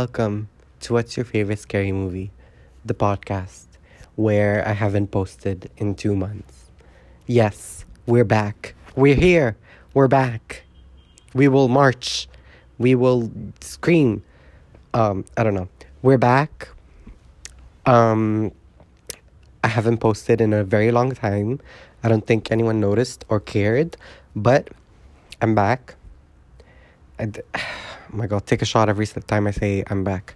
welcome to What's Your Favorite Scary Movie, the podcast where I haven't posted in two months. Yes, we're back. We're here. We're back. We will march. We will scream. Um, I don't know. We're back. Um, I haven't posted in a very long time. I don't think anyone noticed or cared, but I'm back. I d- my god, take a shot every time I say I'm back.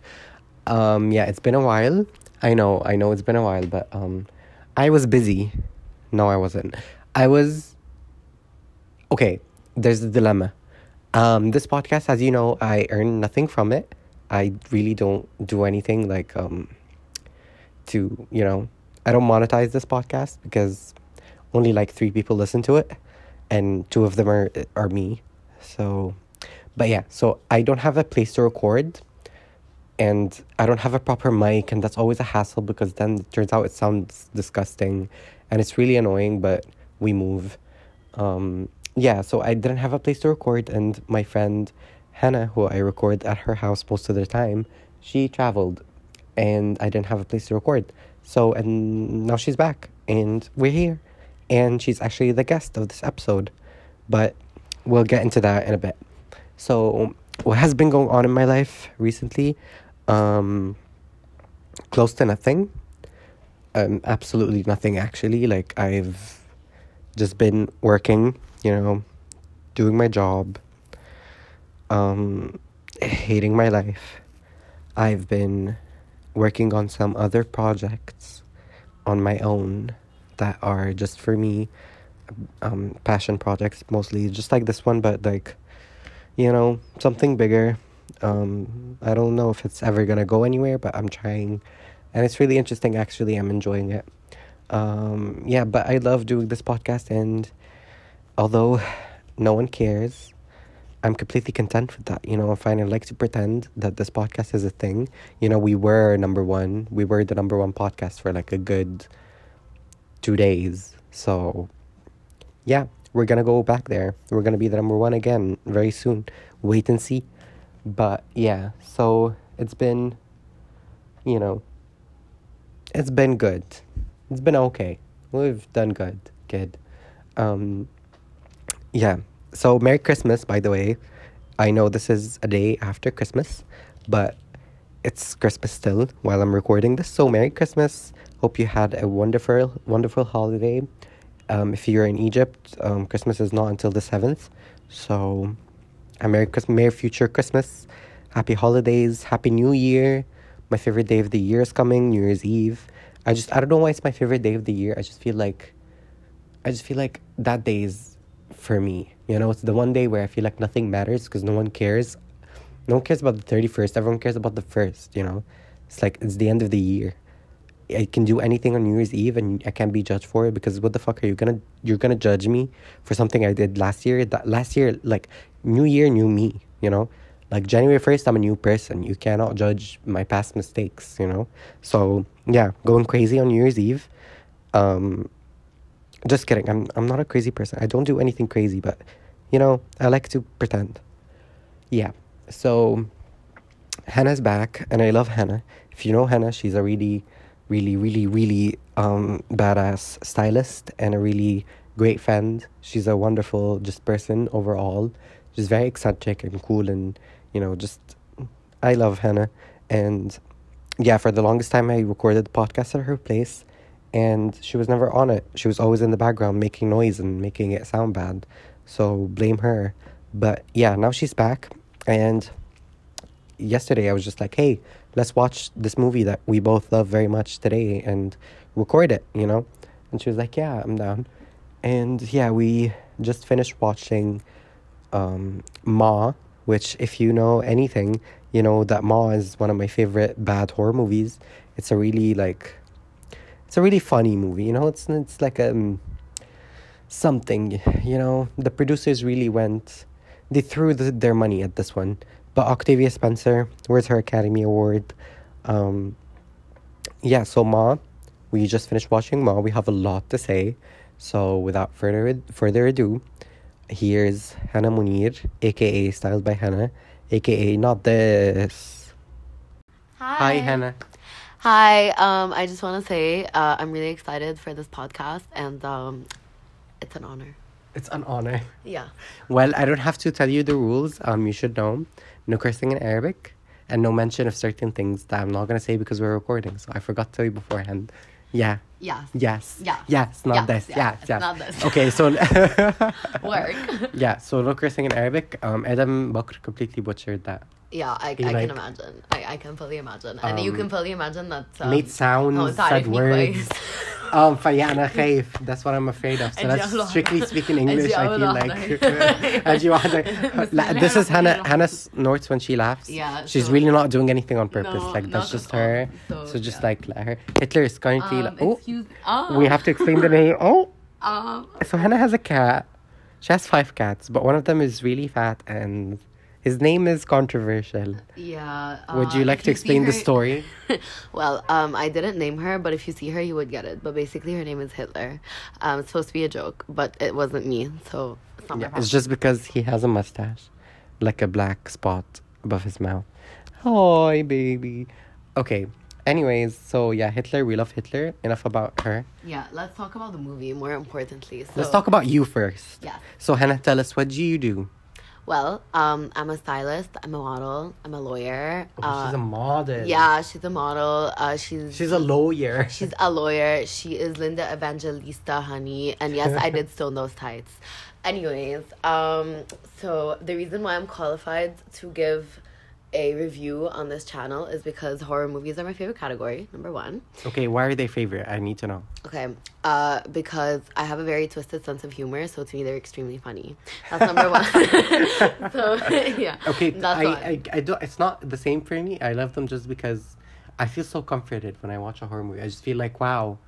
Um, yeah, it's been a while. I know, I know it's been a while, but um, I was busy. No, I wasn't. I was. Okay, there's a dilemma. Um, this podcast, as you know, I earn nothing from it. I really don't do anything like um, to you know, I don't monetize this podcast because only like three people listen to it, and two of them are are me. So, but yeah, so I don't have a place to record, and I don't have a proper mic, and that's always a hassle because then it turns out it sounds disgusting, and it's really annoying. But we move. Um, yeah, so I didn't have a place to record, and my friend Hannah, who I record at her house most of the time, she traveled, and I didn't have a place to record. So, and now she's back, and we're here, and she's actually the guest of this episode, but we'll get into that in a bit. So, what has been going on in my life recently? Um, close to nothing. Um, absolutely nothing actually. Like I've just been working, you know, doing my job, um, hating my life. I've been working on some other projects on my own that are just for me, um, passion projects mostly, just like this one, but like, you know, something bigger. Um, I don't know if it's ever gonna go anywhere, but I'm trying, and it's really interesting. Actually, I'm enjoying it. Um, yeah, but I love doing this podcast, and although no one cares, I'm completely content with that. You know, fine. I like to pretend that this podcast is a thing. You know, we were number one. We were the number one podcast for like a good two days. So, yeah, we're gonna go back there. We're gonna be the number one again very soon. Wait and see. But yeah, so it's been, you know, it's been good. It's been okay. We've done good. Good. Um, yeah. So Merry Christmas, by the way. I know this is a day after Christmas, but it's Christmas still while I'm recording this. So Merry Christmas. Hope you had a wonderful, wonderful holiday. Um, if you're in Egypt, um, Christmas is not until the seventh. So, a Merry Christmas, Merry future Christmas, Happy holidays, Happy New Year. My favorite day of the year is coming, New Year's Eve. I just I don't know why it's my favorite day of the year. I just feel like, I just feel like that day is for me. You know, it's the one day where I feel like nothing matters because no one cares. No one cares about the thirty first. Everyone cares about the first. You know, it's like it's the end of the year. I can do anything on New Year's Eve and I can't be judged for it because what the fuck are you gonna you're gonna judge me for something I did last year? That last year, like New Year, new me, you know? Like January first I'm a new person. You cannot judge my past mistakes, you know? So yeah, going crazy on New Year's Eve. Um just kidding. I'm I'm not a crazy person. I don't do anything crazy, but you know, I like to pretend. Yeah. So Hannah's back and I love Hannah. If you know Hannah, she's a really really really really um badass stylist and a really great friend. She's a wonderful just person overall. She's very eccentric and cool and you know, just I love Hannah and yeah, for the longest time I recorded the podcast at her place and she was never on it. She was always in the background making noise and making it sound bad. So blame her. But yeah, now she's back and yesterday I was just like, "Hey, let's watch this movie that we both love very much today and record it," you know? And she was like, "Yeah, I'm down." And yeah, we just finished watching um Ma, which if you know anything, you know that Ma is one of my favorite bad horror movies. It's a really like it's a really funny movie, you know? It's it's like um something, you know? The producers really went they threw the, their money at this one. But Octavia Spencer, where's her Academy Award? Um, yeah, so Ma, we just finished watching Ma. We have a lot to say. So without further further ado, here's Hannah Munir, aka Styled by Hannah, aka not this. Hi, Hi Hannah. Hi. Um, I just want to say uh, I'm really excited for this podcast, and um, it's an honor. It's an honor. Yeah. Well, I don't have to tell you the rules. Um, you should know. No cursing in Arabic, and no mention of certain things that I'm not gonna say because we're recording. So I forgot to tell you beforehand. Yeah. Yes. Yes. Yeah. Yes. Not Yes, this. yes, Yes. yes. not this. Okay. So. Work. yeah. So no cursing in Arabic. Um, Adam Bakr completely butchered that. yeah, I, I You like- can imagine. I, I can fully imagine, and you Um, can fully imagine that. Um, made sounds, oh, said تعرفني words. كويس. Um, فيا أنا خايف. That's what I'm afraid of. So أجي let's أول strictly واحدة. speak in English. أجي I أول feel واحدة. like أجي واحدة. لا, This is Hannah. Hannah snorts when she laughs. Yeah, She's so- really not doing anything on purpose. No, like that's not just at all. her. So, So, just yeah. like let her. Hitler is currently. Um, like, oh, excuse. Oh. we have to explain the name. Oh, Um, so Hannah has a cat. She has five cats, but one of them is really fat, and his name is controversial. yeah. Would uh, you like to see explain the story? well, um, I didn't name her, but if you see her, you would get it. But basically, her name is Hitler. Um, it's supposed to be a joke, but it wasn't me, so it's not Yeah, it's just because he has a mustache, like a black spot above his mouth. Hi, baby. Okay. Anyways, so yeah, Hitler. We love Hitler. Enough about her. Yeah, let's talk about the movie. More importantly, so, Let's talk about you first. Yeah. So Hannah, tell us what do you do? Well, um, I'm a stylist. I'm a model. I'm a lawyer. Oh, she's a Uh, model. yeah, she's a model. Uh, she's She's a lawyer. She's a lawyer. She is Linda Evangelista, honey. And yes, I did stone those tights. Anyways, um, so the reason why I'm qualified to give a review on this channel is because horror movies are my favorite category, number one. Okay, why are they favorite? I need to know. Okay, uh, because I have a very twisted sense of humor, so to me they're extremely funny. That's number one. so yeah. Okay, that's I. I, I don't. It's not the same for me. I love them just because I feel so comforted when I watch a horror movie. I just feel like, wow,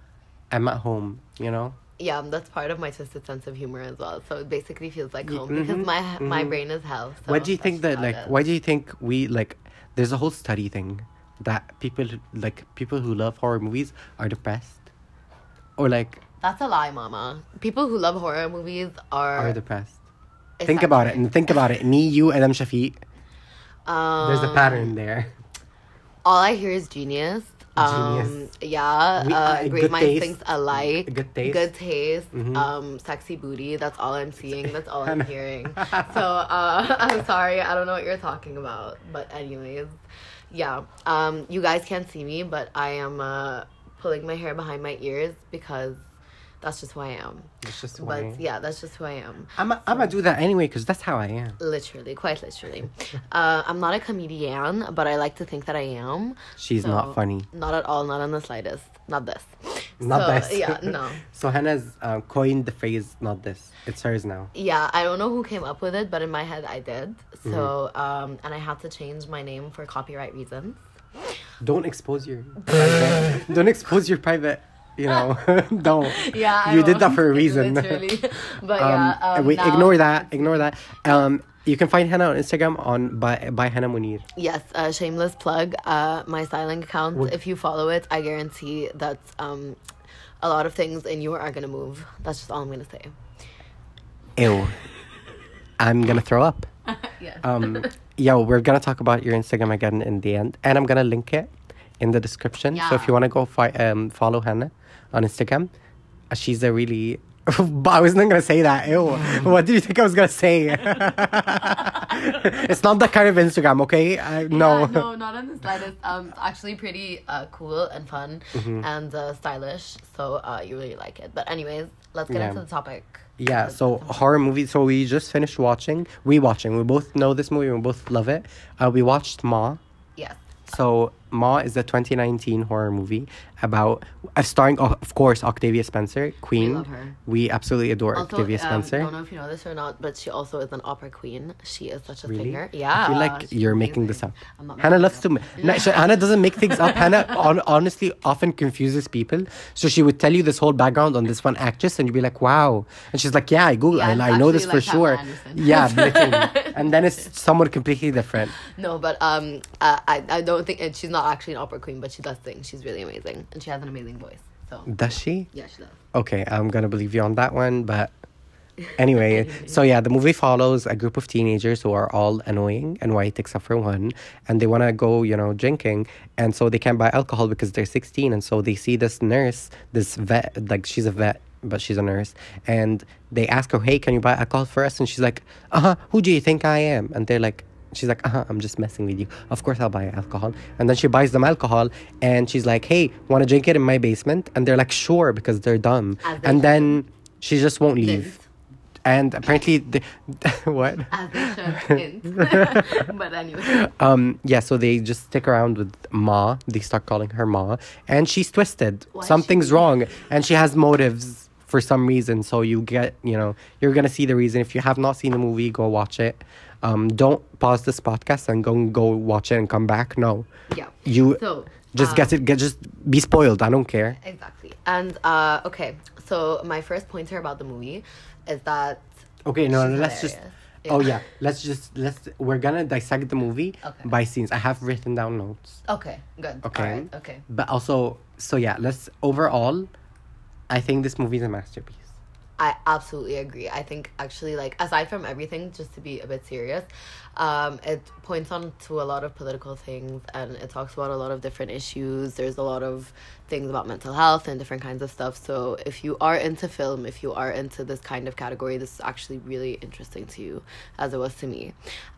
I'm at home. You know. Yeah, that's part of my twisted sense of humor as well. So it basically feels like home because mhm, my my mhm. brain is hell. So why do you think that like is. why do you think we like there's a whole study thing that people like people who love horror movies are depressed or like That's a lie, mama. People who love horror movies are. are depressed it's think about it and think about it me you adam shafiq Um, there's a pattern there All I hear is genius. Um, yeah, We- uh, uh, great minds think alike. Good taste. Good taste. Mhm. Um, sexy booty. That's all I'm seeing. That's all I'm hearing. So uh, I'm sorry. I don't know what you're talking about. But anyways, yeah. Um, you guys can't see me, but I am uh, pulling my hair behind my ears because that's just who I am. it's just But why yeah, that's just who I am. i'm I'm gonna do that anyway because that's how i am Literally, quite literally. Uh, I'm not a comedian, but I like to think that I am. she's So, not funny Not at all, not in the slightest. Not this. not So, this Yeah, no. so hannah's um, coined the phrase not this it's hers now Yeah, I don't know who came up with it, but in my head I did. So, Mm-hmm. um, and I had to change my name for copyright reasons. don't expose your private, don't expose your private you know don't Yeah, I you did that for a reason Literally. But um, yeah, um, wait now- ignore that ignore that um you can find hannah on instagram on by by hannah munir Yes, uh, shameless plug. Uh, my styling account. What- If you follow it, I guarantee that um, a lot of things in you are gonna move. That's just all I'm gonna say. ew i'm gonna throw up yeah. um yo we're gonna talk about your instagram again in the end and i'm gonna link it in the description Yeah. so if you want to go fi- um, follow hannah on instagram uh, she's a really but I wasn't gonna say that. Ew. What did you think I was gonna say? it's not that kind of Instagram, okay? I, no. Yeah, no, not in the slightest. Um, it's actually pretty uh, cool and fun Mm-hmm. and uh, stylish. So uh, you really like it. But anyways, let's get Yeah. into the topic. Yeah, so horror movie. So we just finished watching, rewatching. We both know this movie. We both love it. Uh, we watched Ma. Yes. So Ma is the 2019 horror movie about uh, starring, of of course, Octavia Spencer, Queen. love her. We absolutely adore Also, Octavia um, Spencer. I don't know if you know this or not, but she also is an opera queen. She is such a Really? singer. Yeah. I feel like you're making this up. Hannah loves to. ma- No, so Hannah doesn't make things up. Hannah on, honestly often confuses people. So she would tell you this whole background on this one actress, and you'd be like, "Wow!" And she's like, "Yeah, I Google. Yeah, I, I know this actually for like sure." Yeah, literally. and then it's someone completely different. No, but um, uh, I I don't think and she's not actually an opera queen, but she does sing. She's really amazing, and she has an amazing voice. So Does she? yeah, she does. Okay, I'm gonna believe you on that one, but Anyway, so yeah, the movie follows a group of teenagers who are all annoying and white except for one, and they want to go, you know, drinking, and so they can't buy alcohol because they're 16, and so they see this nurse, this vet, like she's a vet, but she's a nurse, and they ask her, "Hey, can you buy alcohol for us?" And she's like, "Uh huh. Who do you think I am?" And they're like. She's like, uh huh, I'm just messing with you. Of course, I'll buy alcohol. And then she buys them alcohol, and she's like, hey, want to drink it in my basement? And they're like, sure, because they're dumb. They And then she just won't leave. And apparently, the, what? As they should but anyway. Um, yeah, so they just stick around with Ma. They start calling her Ma, and she's twisted. Why Something's she- wrong, and she has motives for some reason. So you get, you know, you're gonna see the reason. If you have not seen the movie, go watch it. Um, don't pause this podcast and go and go watch it and come back. No, Yeah. you So just um, get it. Get just be spoiled. I don't care. Exactly. And uh okay, so my first pointer about the movie is that Okay, no, no let's just. Oh Yeah. let's just let's. We're gonna dissect the movie Okay. by scenes. I have written down notes. Okay, good. Okay. Okay. But also, so yeah, let's overall, I think this movie is a masterpiece. I absolutely agree. I think actually like aside from everything, just to be a bit serious, um, it points on to a lot of political things and it talks about a lot of different issues. There's a lot of things about mental health and different kinds of stuff. So if you are into film, if you are into this kind of category, this is actually really interesting to you, as it was to me.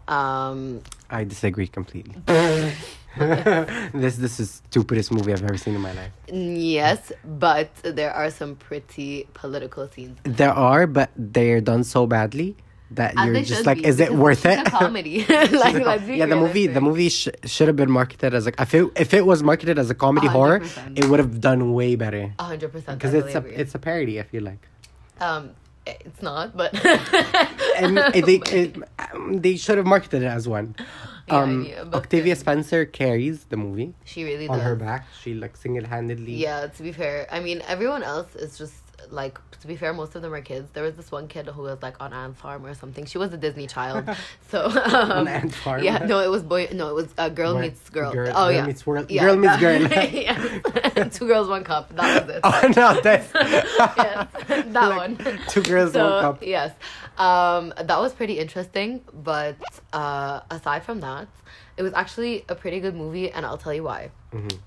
Um, I disagree completely. this this is stupidest movie I've ever seen in my life. yes, but there are some pretty political scenes. There are, but they're done so badly that As you're just like, be, is it worth it's it? a comedy. like, let's yeah, the movie the movie sh- should have been marketed as like if it if it was marketed as a comedy horror, 100%. it would have done way better. Hundred percent. Because it's a totally it's a parody. I feel like. um, it's not, but and they it, um, they should have marketed it as one. Um, yeah, but Octavia then- Spencer carries the movie she really does. on does. her back. She like single handedly. Yeah, to be fair, I mean everyone else is just like to be fair, most of them are kids. There was this one kid who was like on Ant Farm or something. She was a Disney child, so um, Ant Farm. Yeah, no, it was boy. No, it was uh, girl meets girl. Girl- oh Girl yeah, Meets World- Yeah, Girl Meets Girl. two girls, one cup. That was it. Oh no, that's yes, that Like, one. two girls, so, one cup. Yes, um, that was pretty interesting. But uh, aside from that, it was actually a pretty good movie, and I'll tell you why. Mhm.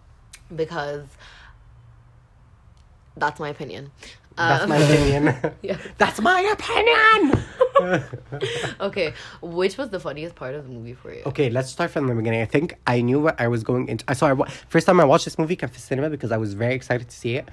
Because that's my opinion. That's Um, my opinion. Yeah. That's my opinion. Okay, which was the funniest part of the movie for you? okay, let's start from the beginning. I think I knew what I was going into. I saw I first time I watched this movie at the cinema because I was very excited to see it.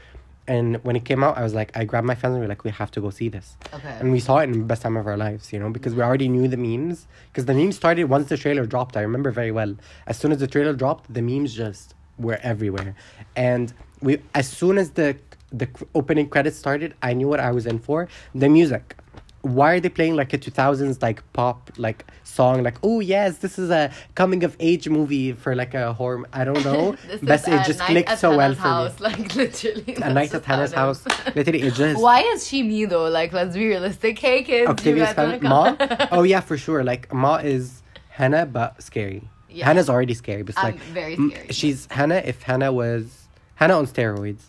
And when it came out, I was like, I grabbed my friends and we were like, we have to go see this. Okay. And we saw it in the best time of our lives, you know, because we already knew the memes. Because the memes started once the trailer dropped. I remember very well. As soon as the trailer dropped, the memes just were everywhere. And we, as soon as the the opening credits started, I knew what I was in for. The music. Why are they playing like a 2000s like pop like song like oh yes this is a coming of age movie for like a horror I don't know This but it just clicked so well Hannah's for house, me Like literally, a night at Hannah's house literally it just Why is she me though? Like, let's be realistic. Hey kids, Octavia you guys wanna Spencer. come? Ma? Oh yeah, for sure. Like Ma is Hannah, but scary. Yeah. Hannah's already scary, but it's I'm like very scary. She's Hannah if Hannah was Hannah on steroids.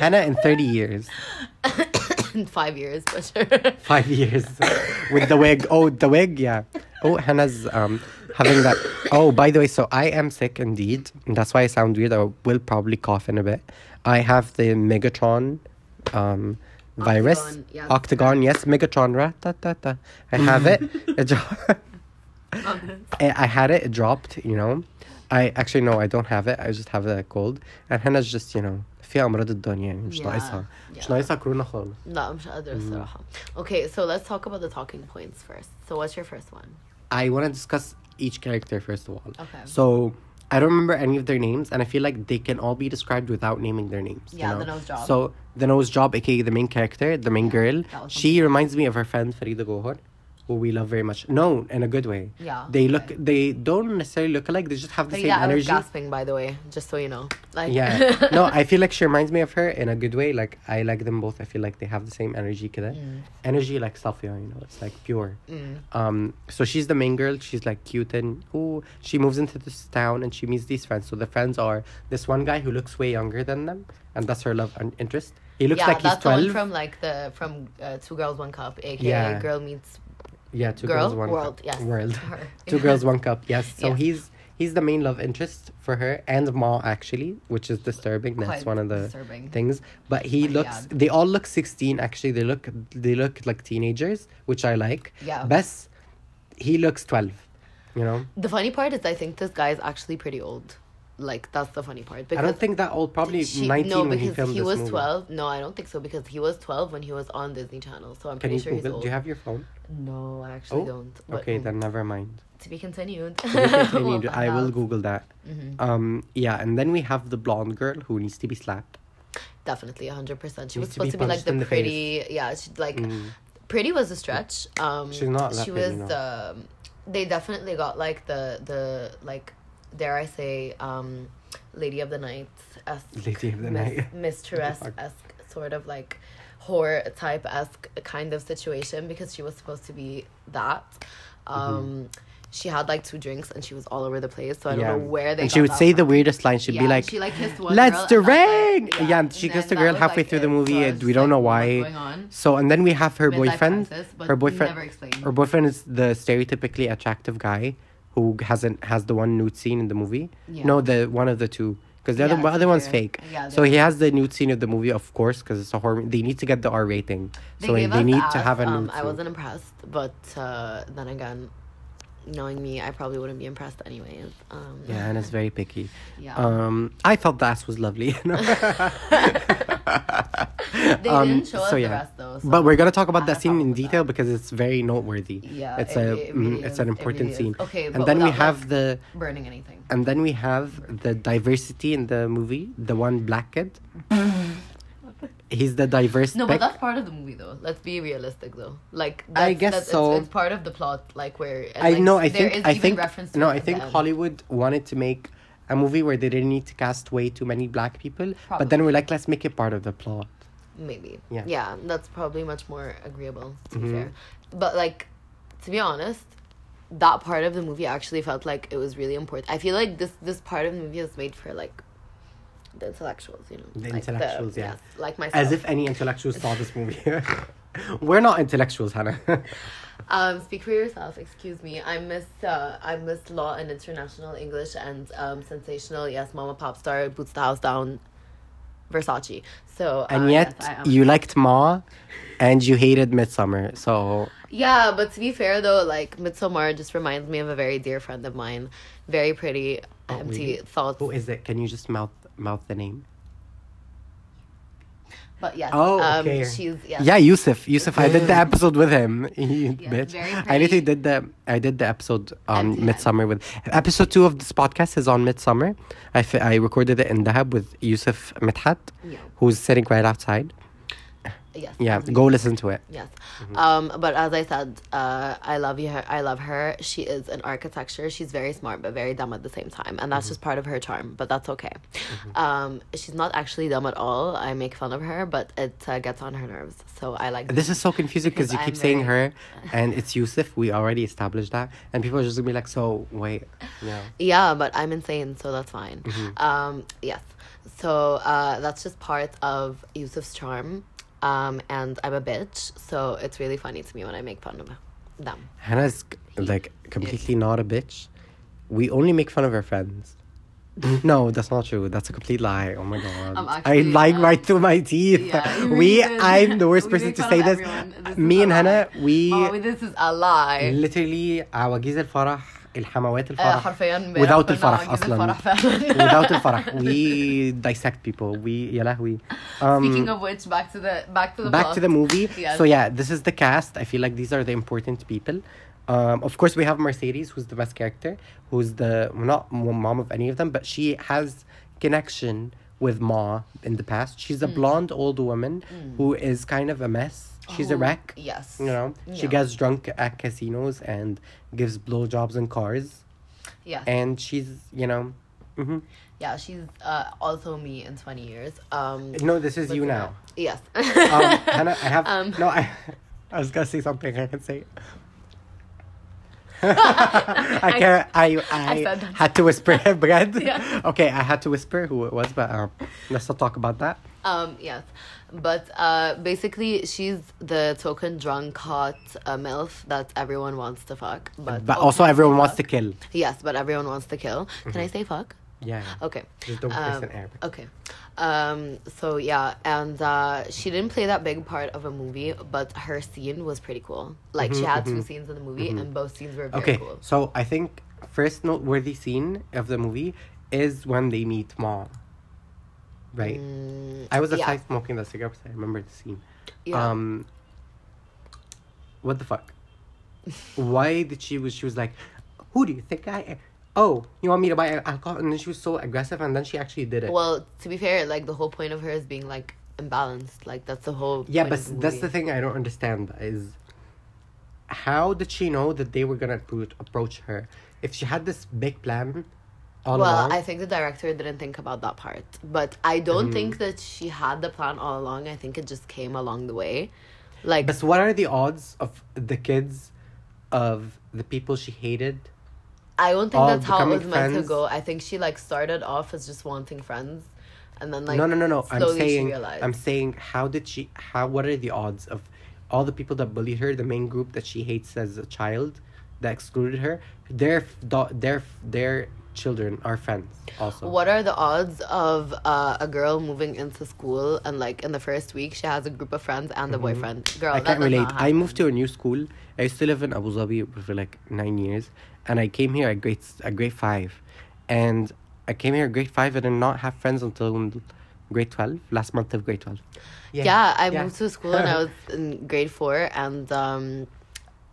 Hannah in thirty years, in five years, but sure. five years, with the wig. Oh, the wig, yeah. Oh, Hannah's um having that. Oh, by the way, so I am sick indeed. and That's why I sound weird. I will probably cough in a bit. I have the Megatron, um. Virus, Octagon, yeah. Octagon, yes, Megatron, ra-ta-ta-ta. I have it. It dro- I I had it, it dropped, you know. I actually no, I don't have it. I just have a cold. And Hannah's just, you know, في أمراض الدنيا يعني مش Yeah, ناقصها مش yeah. ناقصها كورونا خالص. لا مش قادرة الصراحة. Okay, so let's talk about the talking points first. So what's your first one? I want to discuss each character first of all. Okay. So I don't remember any of their names, and I feel like they can all be described without naming their names. you Yeah, know? the nose job. So the nose job, aka the main character, the main girl, that was she reminds me of her friend Farida Gohar, who we love very much. No, in a good way. Yeah. They look. Right. They don't necessarily look alike. They just have the but same yeah, energy. Yeah, gasping by the way, just so you know. Like. Yeah. no, I feel like she reminds me of her in a good way. Like I like them both. I feel like they have the same energy. Kida. Mm. Energy like Sophia, you know, it's like pure. Mm. Um. So she's the main girl. She's like cute and who she moves into this town and she meets these friends. So the friends are this one guy who looks way younger than them, and that's her love and interest. He looks yeah, like that's he's twelve. The one from like the from uh, Two Girls One Cup, aka yeah. Girl Meets yeah, two Girl girls, one World. cup. Yes, World. Her. two girls, one cup. Yes. So Yeah. he's he's the main love interest for her and Ma actually, which is disturbing. That's one of the disturbing. things. But he looks. They all look sixteen. Actually, they look they look like teenagers, which I like. Yeah. Bess, he looks twelve. You know. The funny part is, I think this guy is actually pretty old. Like that's the funny part. I Because don't think that old. Probably she- nineteen no, when he because filmed he this was movie. twelve. No, I don't think so because he was twelve when he was on Disney Channel. So I'm Can pretty sure he's old. Do you have your phone? No, I actually Oh, don't. But Okay, mm, then never mind. to be continued. To be continued, I will out. Google that. Mhm. Um, yeah, and then we have the blonde girl who needs to be slapped. Definitely, hundred percent. She was Needs to be supposed to be, like the the face. pretty. Yeah, she like Mm. pretty was a stretch. Um, She's not She pretty, was. no. Um, they definitely got like the the like, dare I say, um, Lady of the Night esque, Lady of the mis- Night. mistress esque sort of like horror type esque kind of situation because she was supposed to be that. Mm-hmm. Um, She had like two drinks and she was all over the place, so I don't Yeah. know where they. And she would say from. the weirdest line. She'd Yeah, be like, she like kissed one "Let's the and like- ring!" Yeah, she and kissed a girl halfway like, through the movie, So and we don't know why. So and then we have her Midlife boyfriend. crisis, but her boyfriend. never explained. Her boyfriend is the stereotypically attractive guy who hasn't has the one nude scene in the movie. Yeah. No, the one of the two. Because the Yeah, other, other one's fake. Yeah, so he has the nude scene of the movie, of course, because it's a horror. They need to get the R rating. They so they, need to have a um, nude I wasn't impressed, but uh, then again, knowing me, I probably wouldn't be impressed anyways. Um, Yeah, and it's very picky. yeah. Um, I thought that was lovely. they um, didn't show us so the yeah. rest though. so but we're gonna talk about that scene in detail that. because it's very noteworthy. Yeah, it's it- a it mm, really it's an it important really is. scene. Okay, and then we have like, the burning anything. and then we have the diversity in the movie. The one black kid. He's the diverse. No, but that's part of the movie though. Let's be realistic though. Like I guess that's, so. It's, it's part of the plot, like where I like, know. I there think. is I think. reference to No, I think. Hollywood wanted to make a movie where they didn't need to cast way too many black people, but then we're like, let's make it part of the plot. Maybe. Yeah. Yeah, that's probably much more agreeable, to Mhm. be fair. But, like, to be honest, that part of the movie actually felt like it was really important. I feel like this this part of the movie is made for, like, the intellectuals, you know? The like intellectuals, yeah. yes, like myself. As if any intellectuals saw this movie. we're not intellectuals, Hannah. Um, speak for yourself. Excuse me. I miss uh, I miss law and international English and um, sensational. Yes, Mama Pop Star boots the house down. Versace. So and uh, yet yes, you liked Ma, and you hated Midsommar. So Yeah, but to be fair though, like Midsommar just reminds me of a very dear friend of mine. Very pretty, Oh, empty really? thoughts. who is it? Can you just mouth mouth the name? But yes, Oh, um, okay. she's yes. Yeah, Yusuf. Yusuf, I did the episode with him. You Yes, bitch. very I literally did the I did the episode on Empty Midsommar with episode two of this podcast is on Midsommar. I I recorded it in Dahab with Yusuf Mithat, Yeah. who's sitting right outside. Yes. Yeah, go listen to it. Yes. Mm-hmm. Um, but as I said, uh, I love you. I love her. She is an architecture. She's very smart, but very dumb at the same time, and Mm-hmm. that's just part of her charm. But that's okay. Um, she's not actually dumb at all. I make fun of her, but it uh, gets on her nerves. So I like. This is so confusing because Because you keep I'm saying very- her and it's Yusuf. We already established that. And people are just gonna be like, so wait. Yeah. Yeah, but I'm insane, so that's fine. Mm-hmm. Um, yes. So uh, that's just part of Yusuf's charm um, and I'm a bitch, so it's really funny to me when I make fun of them. Hannah's like completely not a bitch. We only make fun of our friends. no, that's not true. That's a complete lie. Oh my god. Actually, I lying um, right through my teeth. Yeah, we I'm the worst person to say this. this. Me and Hannah, we oh, this is a lie. Literally our Gizel Farah الحموات آه، الفرح حرفيا امبارح without كنا الفرح عواجيز اصلا الفرح فعلا. without الفرح we dissect people we يا لهوي um, Speaking of which, back to the back to the back plot. to the movie. Yes. So yeah, this is the cast. I feel like these are the important people. Um, of course, we have Mercedes, who's the best character, who's the not m- mom of any of them, but she has connection with Ma in the past. She's a Hmm. blonde old woman who is kind of a mess. She's a Oh, wreck. Yes. You know, she gets drunk at casinos and gives blowjobs in cars, Yeah. and she's you know. hmm yeah, she's uh, also me in twenty years. Um. No, this is you yeah. now. Yes. um, Hannah, I have Um, no. I, I was gonna say something. I can say. I can't. I I, I said that. had to whisper, Brad. Yeah. Okay, I had to whisper who it was, but um, let's not talk about that. Um, yes, but uh, basically, she's the token drunk, hot uh, milf that everyone wants to fuck. But, But also, everyone wants to kill. Yes, but everyone wants to kill. Can I say fuck? Yeah. Okay. Just don't Um, Arabic. Okay. Um, so yeah, and uh, she didn't play that big part of a movie, but her scene was pretty cool. Like she had two scenes in the movie, and both scenes were very Mm-hmm, Okay, cool. so I think first noteworthy scene of the movie is when they meet Ma. Right. I was Mm, yeah. outside smoking the cigarette. I remember the scene. Yeah. Um. What the fuck? Why did she was she was like, who do you think I am? Oh, you want me to buy alcohol? And then she was so aggressive, and then she actually did it. Well, to be fair, like the whole point of her is being like imbalanced. Like that's the whole. yeah, but of that's the thing I don't understand is how did she know that they were gonna approach her if she had this big plan all well, along? I think the director didn't think about that part, but I don't Mm-hmm. think that she had the plan all along. I think it just came along the way. Like, But what are the odds of the kids of the people she hated? I don't think that's how it was meant to go. I think she like started off as just wanting friends, and then like no, no, no, no. I'm saying. I'm saying, how did she? How? What are the odds of all the people that bullied her, the main group that she hates as a child, that excluded her? Their, their, their children are friends also. What are the odds of uh, a girl moving into school and like in the first week she has a group of friends and a boyfriend? Girl, Mm-hmm. I can't does relate. I moved to a new school. I used to live in Abu Dhabi for like nine years, and I came here at grade at grade five, and I came here at grade five and did not have friends until grade twelve. Last month of grade twelve. Yeah, I moved to school and I was in grade four and um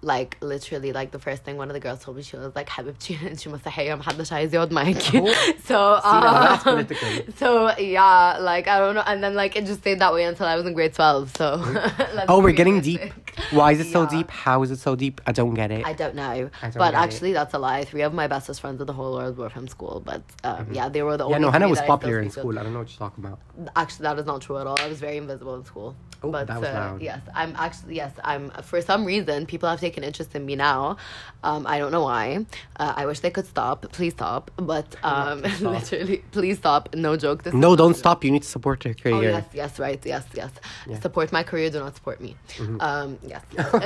like literally like the first thing one of the girls told me she was like حبيبتي انت مسيحية محدش عايز يقعد معاكي Oh. so See, now that's um, political. so yeah like I don't know and then like it just stayed that way until I was in grade 12 so let's Oh, be we're getting deep. realistic. Why is it so Yeah. deep? How is it so deep? I don't get it. I don't know, I don't but get it. actually that's a lie. Three of my bestest friends in the whole world were from school, but um, yeah, they were the Mm-hmm. yeah, only. no, Hannah three was that I still popular in speak with. school. I don't know what you're talking about. Actually, that is not true at all. I was very invisible in school. Oh, but that was uh, loud. yes, I'm actually yes, I'm for some reason people have taken interest in me now. Um, I don't know why. Uh, I wish they could stop. Please stop. But um, stop. literally, please stop. No joke. This No, don't stop. You need to support her Oh career. yes, yes, right, yes, yes. Yeah. Mm-hmm. Support my career. Do not support me. Um, yes.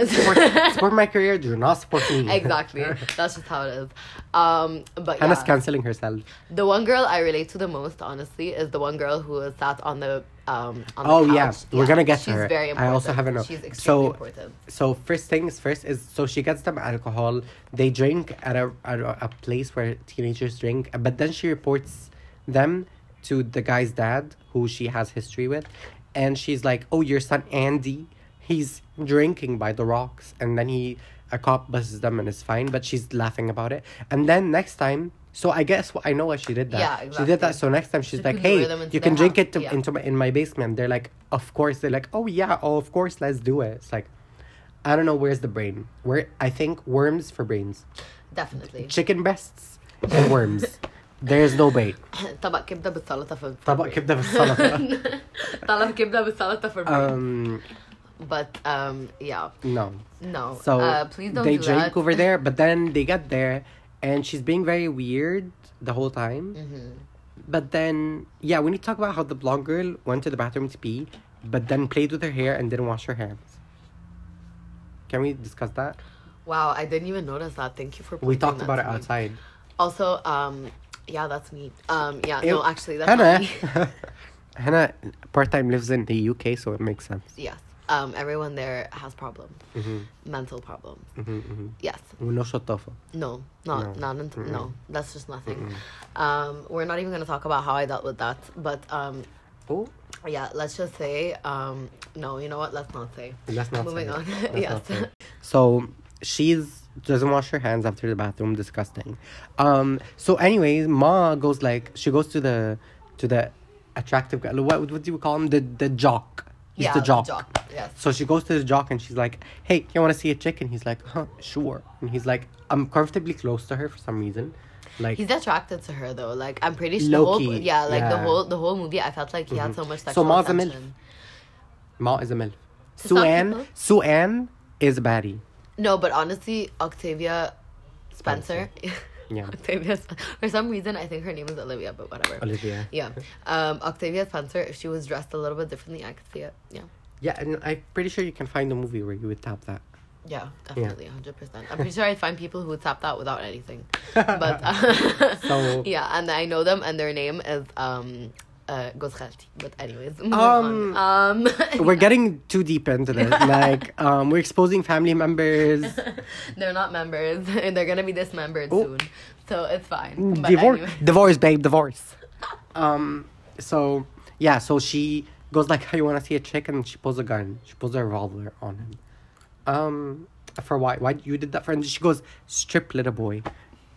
support, support my career. Do not support me. exactly. That's just how it is. Um, but Hannah's yeah. canceling herself. The one girl I relate to the most, honestly, is the one girl who sat on the um. On the Oh couch. yeah, we're gonna get to she's her. Very I also have a note. She's extremely So, important. so first things first is so she gets them alcohol. They drink at a at a, a place where teenagers drink, but then she reports them to the guy's dad, who she has history with, and she's like, "Oh, your son Andy, he's drinking by the rocks," and then he a cop busts them and it's fine, but she's laughing about it. And then next time. So I guess wh- I know why she did that. Yeah, She did that. exactly. So next time she's She like, could lure "Hey, them into you can their drink house." it to, Yeah. into my in my basement." They're like, "Of course." They're like, "Oh yeah, oh of course, let's do it." It's like, I don't know where's the brain. Where I think worms for brains, Definitely. chicken breasts and worms. There's no brain. طبق كبدة بالسلطة في طبق كبدة بالسلطة. طبق كبدة بالسلطة for brain. um, But um, yeah, no. no. So uh, please don't they do drink that. over there, but then they get there, and she's being very weird the whole time. Mm-hmm. But then, yeah, we need to talk about how the blonde girl went to the bathroom to pee, but then played with her hair and didn't wash her hands. Can we discuss that? Wow, I didn't even notice that. Thank you for. We talked about it me. outside. Also, um, yeah, that's me. Um, yeah, Ew. no, actually, that's Hannah. Hannah part time lives in the UK, so it makes sense. yes. Um, everyone there has problems, Mm-hmm, mental problems. mm-hmm, mm-hmm. Yes. No shotofa. No, not No. not until, no. That's just nothing. Um, we're not even gonna talk about how I dealt with that. But um, Oh, yeah, let's just say um, no. You know what? Let's not say. let's not. Moving say it. on. Yes. not say it. So she's doesn't wash her hands after the bathroom. Disgusting. Um. So, anyways, Ma goes like she goes to the to the attractive guy. What what do you call him? The the jock. He's yeah, the jock. Yes. So she goes to the jock and she's like, "Hey, you want to see a chick?" And he's like, "Huh, sure." And he's like, "I'm comfortably close to her for some reason." Like He's attracted to her though. Like I'm pretty sure. Whole, yeah, like the whole the whole movie, I felt like he had mm-hmm. so much So sexual Ma's a MILF. Ma is a milf. Sue-Ann. Sue-Ann is a baddie. No, but honestly, Octavia Spencer. Yeah. Octavia. For some reason, I think her name is Olivia, but whatever. Olivia. Yeah. Um, Octavia Spencer. If she was dressed a little bit differently, I could see it. Yeah. Yeah, and I'm pretty sure you can find a movie where you would tap that. Yeah, definitely, hundred percent. I'm pretty sure I'd find people who would tap that without anything. But So- yeah, and I know them, and their name is um, uh. But anyways, Um, um, We're getting too deep into this. Like, um, we're exposing family members. they're not members, and they're gonna be dismembered Oh. soon, so it's fine. But divorce, anyway. divorce, babe, divorce. Um, so yeah, so she goes like, "How you want to see a chick?" And she pulls a gun. She pulls a revolver on him. Um, for why? Why you did that for? And she goes, "Strip, little boy."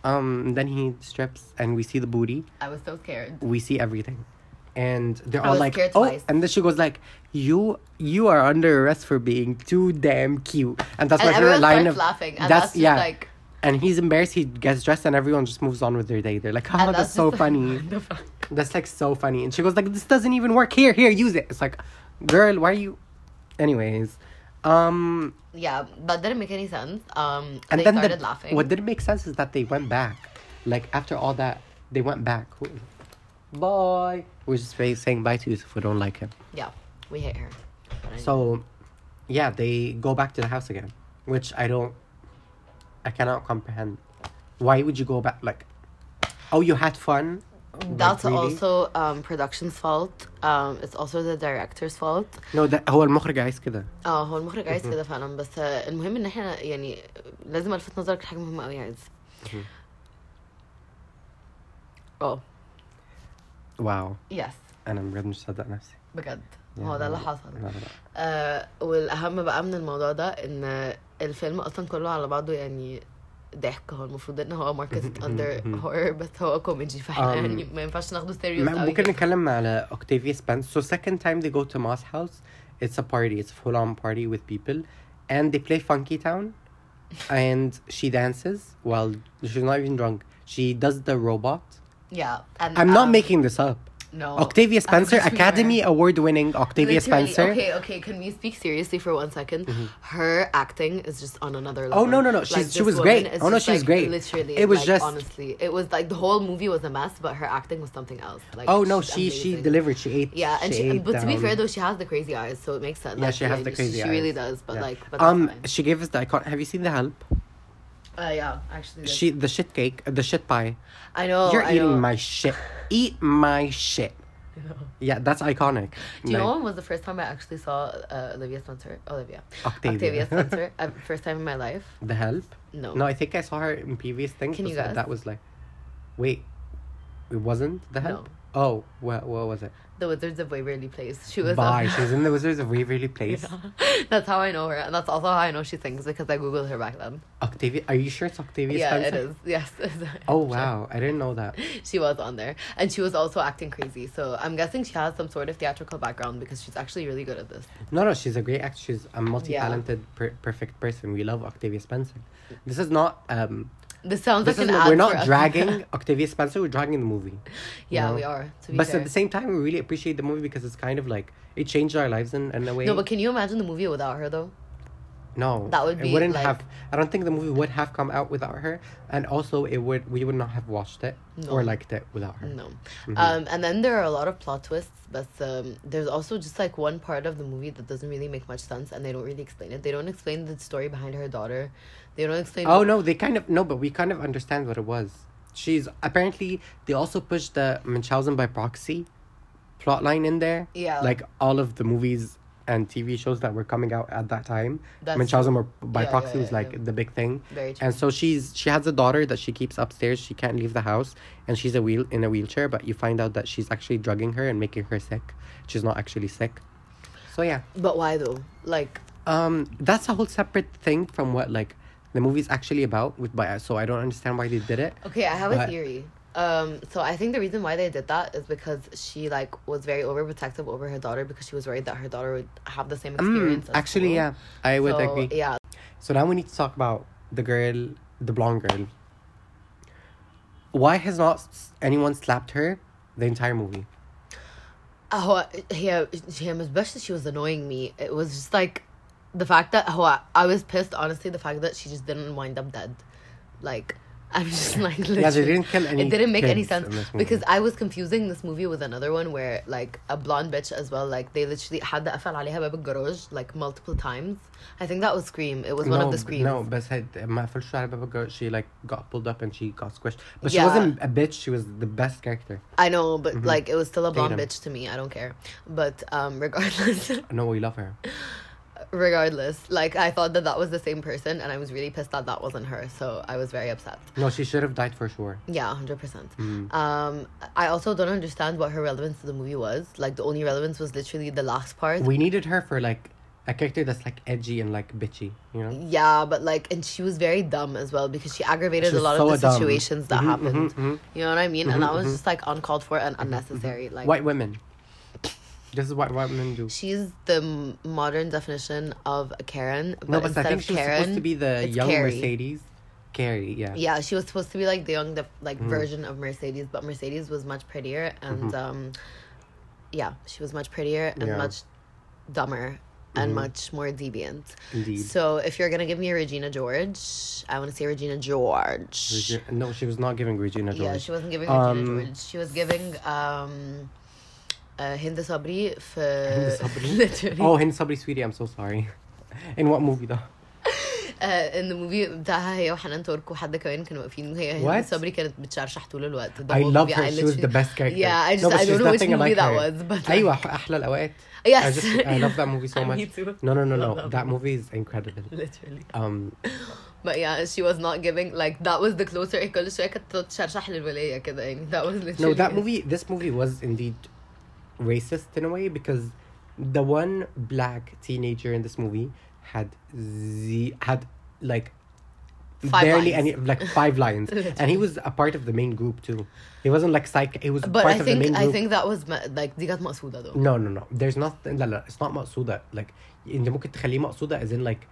Um, then he strips, and we see the booty. I was so scared. We see everything, and they're I all like, "Oh!" twice. And then she goes like, "You, you are under arrest for being too damn cute." And that's And my favorite line of laughing, and that's, yeah. like. and he's embarrassed. He gets dressed, and everyone just moves on with their day. They're like, "Oh, and that's, so funny." That's like so funny. And she goes like, "This doesn't even work. Here, here, use it." It's like, girl, why are you? Anyways, um, Yeah, that didn't make any sense. Um, and they then started the, laughing. what didn't make sense is that they went back. Like after all that, they went back. Bye. We're just say- saying bye to Yusuf. We don't like him. Yeah, we hate her. But anyway. So, yeah, they go back to the house again, which I don't. I cannot comprehend. Why would you go back? Like, oh, you had fun. Like, That's really? also um, production's fault. Um, it's also the director's fault. No, ده هو المخرج عايز كده. اه هو المخرج عايز كده فعلا بس آه، المهم ان احنا يعني لازم الفت نظرك لحاجه مهمه قوي عايز اه واو يس أنا بجد مش مصدق نفسي. بجد هو ده اللي حصل لا، لا. آه والأهم بقى من الموضوع ده إن الفيلم أصلا كله على بعضه يعني ضحك هو المفروض إن هو ماركت اندر هورر بس هو كوميدي فاحنا يعني ما ينفعش ناخده سيريوس ما- ممكن نتكلم على Octavia Spencer. So second time they go to Moss House, it's a party. It's a full on party with people, and they play Funky Town, and she dances while she's not even drunk. She does the robot. Yeah and I'm not um, making this up. no Octavia Spencer, Academy. Award winning Octavia Literally, Spencer. Okay, okay. Can we speak seriously for one second? Her acting is just on another level. Oh, no, no, no, she's- she was great. Oh, no, she was like, great. Literally, It was like, just- honestly, it was like the whole movie was a mess, but her acting was something else. Like, Oh no, she she delivered. She ate. Yeah, and she, ate but to be down. fair though, she has the crazy eyes, so it makes sense. yeah, Like, she has the crazy She, eyes. She really does, but Yeah. like, but um, she gave us the icon. Have you seen the help? Uh, yeah, actually, She the shit cake, the shit pie. I know. You're I eating know. my shit. Eat my shit. Yeah, that's iconic. Do you Like, know when was the first time I actually saw uh, Olivia Spencer? Olivia. Octavia. Spencer. uh, first time in my life. the help? No. No, I think I saw her in previous things. Can you but guess? That was like, wait, it wasn't the help. Oh, what what was it? The Wizards of Waverly Place. She was. Bye. A, She was in the Wizards of Waverly Place. that's how I know her, and that's also how I know she sings because I googled her back then. Octavia. Are you sure it's Octavia yeah, Spencer? it is. Yes. Oh wow, I didn't know that. She was on there, and she was also acting crazy. So I'm guessing she has some sort of theatrical background because she's actually really good at this. No, no, she's a great actress. She's a multi-talented, per- perfect person. We love Octavia Spencer. This is not. um This sounds This like an ad we're not dragging Octavia Spencer. We're dragging the movie. yeah, know? we are. To be But fair. at the same time, we really appreciate the movie because it's kind of like it changed our lives in, in a way. no, but can you imagine the movie without her though? No, That would be. It wouldn't like- have. I don't think the movie would have come out without her, and also it would. We would not have watched it or liked it without her. No. Mhm. Um, and then there are a lot of plot twists, but um, there's also just like one part of the movie that doesn't really make much sense, and they don't really explain it. They don't explain the story behind her daughter. They don't explain. Oh no, they kind of no, but we kind of understand what it was. She's apparently they also pushed the Munchausen by proxy plot line in there. Yeah. Like all of the movies and TV shows that were coming out at that time. That's Munchausen true. by Yeah, proxy yeah, was like yeah. the big thing. Very true. And so she's she has a daughter that she keeps upstairs. She can't leave the house, and she's a wheel in a wheelchair. But you find out that she's actually drugging her and making her sick. She's not actually sick. So yeah, But why though? Like, um, that's a whole separate thing from what like the movie's actually about. With by so I don't understand why they did it. okay, I have a theory. Um, so I think the reason why they did that is because she like was very overprotective over her daughter because she was worried that her daughter would have the same mm, experience. Mm, actually, yeah, I would so, agree. Yeah. So now we need to talk about the girl, the blonde girl. Why has not anyone slapped her the entire movie? Oh, yeah, him as much as she was annoying me, it was just like the fact that oh, I, I was pissed. Honestly, the fact that she just didn't wind up dead, like I'm just like literally. Yeah, they didn't kill any. it didn't make any kids sense in this movie. because I was confusing this movie with another one where like a blonde bitch as well like they literally had the قفل عليها باب الجراج like multiple times I think that was Scream it was one of the screams No, بس هاد ما قفلش على باب الجو- she like got pulled up and she got squished. But she Yeah. wasn't a bitch. She was the best character. I know but like it was still a blonde Tatum. bitch to me I don't care but um regardless No, we love her. regardless like I thought that that was the same person and I was really pissed that that wasn't her so I was very upset No, she should have died for sure. Yeah, hundred percent. Mm. Um, I also don't understand what her relevance to the movie was. Like the only relevance was literally the last part. We needed her for like a character that's like edgy and like bitchy, you know? yeah, but like, and she was very dumb as well because she aggravated She a lot so of the dumb. situations that Mhm, happened. mhm, mhm. You know what I mean? and Mhm, that was mhm. just like uncalled for and unnecessary. Like White women. This is what white women do. she's the modern definition of a Karen. But No, but I think of she was Karen, supposed to be the young Carrie. Mercedes. Carrie, yeah. Yeah, she was supposed to be like the young, the, like Mhm. version of Mercedes, but Mercedes was much prettier and, Mhm. um, yeah, she was much prettier and Yeah. much dumber and Mhm. much more deviant. Indeed. So if you're gonna give me a Regina George, I want to say Regina George. Regi- no, she was not giving Regina George. Yeah, she wasn't giving Um, Regina George. She was giving um, uh, Hind Sabri for Hind Sabri? literally. Oh, Hind Sabri Sweetie, I'm so sorry. In what movie though? آه ان الموفي بتاعها هي وحنان ترك وحد كمان كانوا واقفين هي هند What? صبري كانت بتشرشح طول الوقت The I whole love movie, her. I She was the literally- best character. Yeah, I just No, but I she's don't know which nothing movie like that her. was, but أيوة أحلى الأوقات. I yes, just I love that movie so much. Me too. No, no, no, Love no. that That movie is incredible. Literally. Um, But yeah, she was not giving like that was the closer إيه كل شوية كانت تشرشح للولاية كده يعني that was literally no, that it. movie. This movie was indeed racist in a way because the one black teenager in this movie had z had like Five barely lines. any like five lines, and he was a part of the main group too. He wasn't like psych. He was But part I of the think main I group. think that was ma- like دي كانت مقصودة though. No, no, no. There's not. لا لا. It's not مقصودة. Like انت ممكن تخليه مقصودة as in like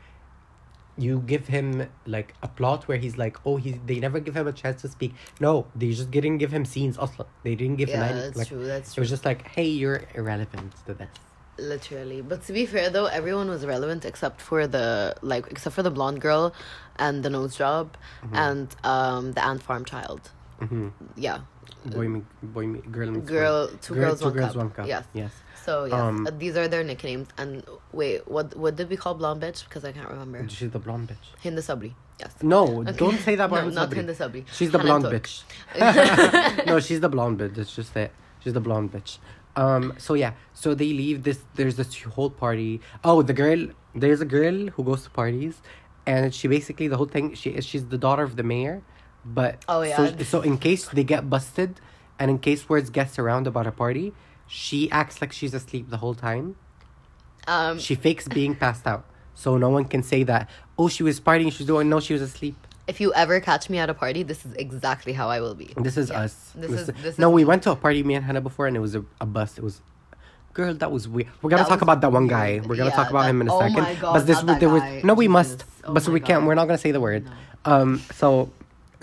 you give him like a plot where he's like oh he they never give him a chance to speak. No, they just didn't give him scenes. Also, they didn't give him Yeah, any. that's Like true. That's true. it was just like hey you're irrelevant to this. Literally. But to be fair though, everyone was relevant except for the like except for the blonde girl and the nose job and um the ant farm child. hmm Yeah. Boy, me, boy, me, girl, Girl two Girl, girls, two one, girls, cup. one cup. Yes. Yes. So yes, Um, uh, these are their nicknames. And wait, what what did we call blonde bitch? Because I can't remember. She's the blonde bitch. Hind Sabri. Yes. No, Okay. don't say that about no, not Sabri. Hind Sabri. She's the blonde bitch. no, she's the blonde bitch. It's just that she's the blonde bitch. Um. So yeah. So they leave this. There's this whole party. Oh, the girl. There's a girl who goes to parties, and she basically the whole thing. She is. She's the daughter of the mayor, but Oh, yeah. So, so in case they get busted, and in case words gets around about a party, she acts like she's asleep the whole time. Um, She fakes being passed out, so no one can say that. Oh, she was partying. She's doing. No, she was asleep. if you ever catch me at a party, this is exactly how I will be. This is Yeah. us. This This is- is- this no, is we me. went to a party, me and Hannah, before, and it was a, a bus. It was, girl, that was weird. We're gonna That talk about that one guy. We're gonna Yeah, talk about that- him in a oh second. my God, but this was there was no, we Jesus. must, Oh but so we can't. We're not gonna say the word. Um. So,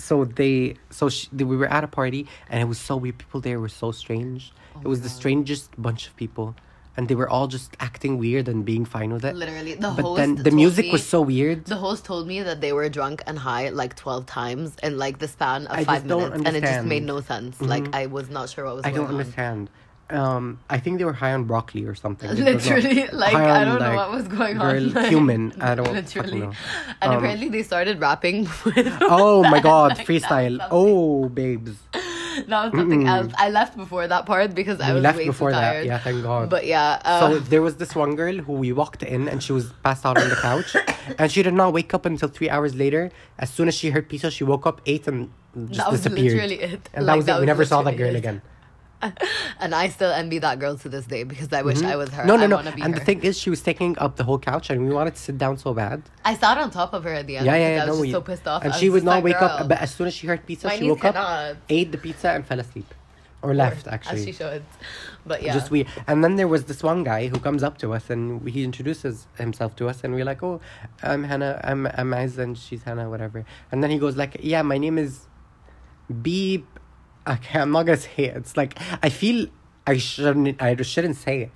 so they, so she, they, we were at a party, and it was so weird. People there were so strange. Oh it was my the strangest bunch of people, and they were all just acting weird and being fine with it. Literally, the but host then the music me- was so weird. The host told me that they were drunk and high like 12 times in like the span of I five just don't minutes. And it just made no sense. Mhm. Like, I was not sure what was I going don't on. understand. Um, I think they were high on broccoli or something. Was Literally, like, I don't know what was going girl, on. Like, human. I don't Literally. know. And Um, apparently, they started rapping with. Oh my god, Like, freestyle. Oh, babes. That was something else. I left before that part because I We was left way before too that. tired. Yeah, thank God. But yeah. Uh, so there was this one girl who we walked in and she was passed out on the couch, and she did not wake up until three hours later. As soon as she heard pizza, she woke up, ate, and just that was disappeared. literally it. and Like, that was it. We never saw that girl it. again. And I still envy that girl to this day because I wish I was her. Mm-hmm. No, no, no. And her. the thing is, she was taking up the whole couch, and we wanted to sit down so bad. I sat on top of her at the end. Yeah, yeah, yeah. I was no, we, so pissed off. And she would not wake up. But as soon as she heard pizza, my she woke up, ate the pizza, and fell asleep, or left actually. As she should. But yeah. Just we, and then there was this one guy who comes up to us and he introduces himself to us, and we're like, "Oh, I'm Hannah. I'm I'm Az, and she's Hannah, whatever." And then he goes like, "Yeah, my name is Beep." Okay, I'm not gonna say it. It's like I feel I shouldn't. I shouldn't say it.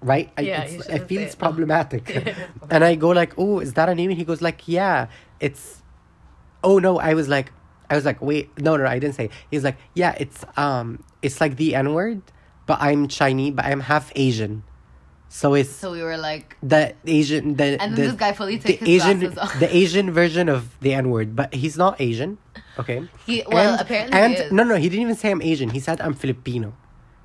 Right? I, Yeah, you I feel it's it, problematic. and I go like, "Oh, is that a name?" And he goes like, "Yeah, it's." Oh no! I was like, I was like, wait, no, no, I didn't say. He's like, yeah, it's um, it's like the N word, but I'm Chinese, but I'm half Asian, so it's So we were like, the Asian the And then the, this guy fully the took his Asian the Asian version of the N word, but he's not Asian. Okay. He- well, apparently he and no, no, he didn't even say I'm Asian. He said I'm Filipino.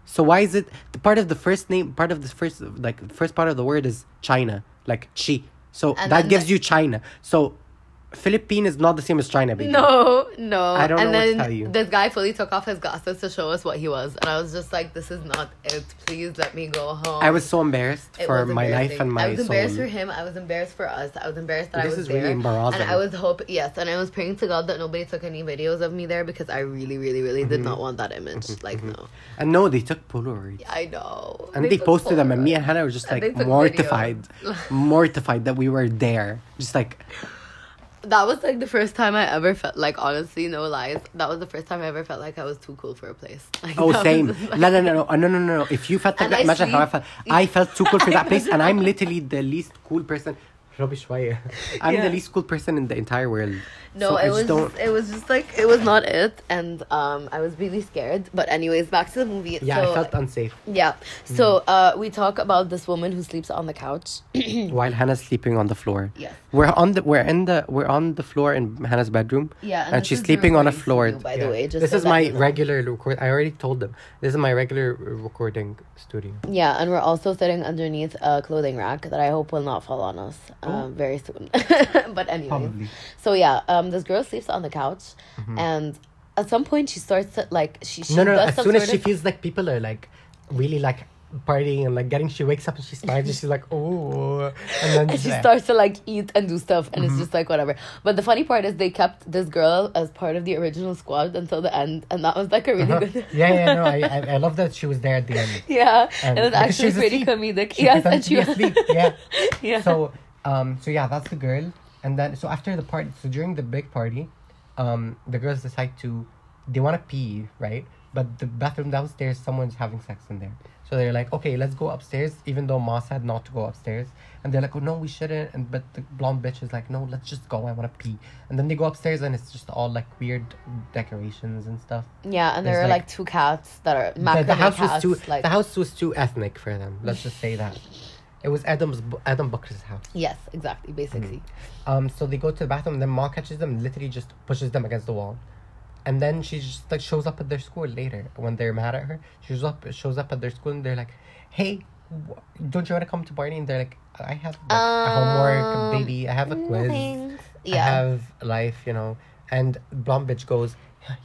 So why is it the part of the first name, part of the first like the first part of the word is China, like chi. So And that gives the- you China. So Philippine is not the same as China, baby. no, no. I don't and know what to tell you. this guy fully took off his glasses to show us what he was. And I was just like, this is not it. Please let me go home. I was so embarrassed It for was my life embarrassing. and my I was soul. embarrassed for him. I was embarrassed for us. I was embarrassed that I This was is really there. embarrassing. And I was hope yes, and I was praying to God that nobody took any videos of me there because I really, really, really Mm-hmm. did not want that image. Like no, and no, they took Polaroids. I know. And they, took posted them, and me and Hannah were just And like took mortified, videos. mortified that we were there. Just like, That was like the first time I ever felt like honestly, no lies. That was the first time I ever felt like I was too cool for a place. Like, oh, was same. like- No, no, no, no, oh, no, no, no, no. If you felt like that, imagine how I felt. I felt too cool for that place, and I'm literally the least cool person. Robbie شوية. I'm Yeah. the least cool person in the entire world. No, So I it just was don't. just, it was just like it was not it, and um, I was really scared. But anyways, back to the movie. yeah, so, I felt unsafe Yeah. So uh, we talk about this woman who sleeps on the couch. while Hannah's sleeping on the floor. Yes. We're on the we're in the we're on the floor in Hannah's bedroom. Yeah, and, this she's is the sleeping on a recording floor. studio, by the Yeah. way, just this so is that my you know. regular record. I already told them this is my regular recording studio. Yeah, and we're also sitting underneath a clothing rack that I hope will not fall on us Oh. um, very soon. but anyway, Probably. so yeah, um, this girl sleeps on the couch, and at some point she starts to like she, she Mm-hmm. no, no. does As soon as she of- feels like people are like really like partying and like getting, she wakes up and she smiles and she's like, oh, and then and she starts to like eat and do stuff and Mm-hmm. it's just like whatever but the funny part is they kept this girl as part of the original squad until the end and that was like a really good yeah, yeah, no, I, I, I love that she was there at the end. yeah And and it's because she actually was pretty asleep. comedic She yes and she asleep. Yeah. yeah So, um, so yeah, that's the girl, and then so after the party, so during the big party, um, the girls decide to, they want to pee, right? But the bathroom downstairs, someone's having sex in there. So they're like, okay, let's go upstairs, even though Ma said not to go upstairs. And they're like, oh no, we shouldn't. And but the blonde bitch is like, no, let's just go. I want to pee. And then they go upstairs, and it's just all like weird decorations and stuff. yeah and there are like- like, two cats that are The, the house cats, was too. like the house was too ethnic for them. Let's just say that. It was Adam's Adam Bucker's house. yes exactly basically Um, so they go to the bathroom, then Ma catches them, literally just pushes them against the wall, and then she just like shows up at their school later when they're mad at her. She shows up, shows up at their school, and they're like, "Hey, don't you want to come to party?" And they're like, "I have like, a homework, Um, baby. I have a quiz. thanks. I have life, you know." And blonde bitch goes,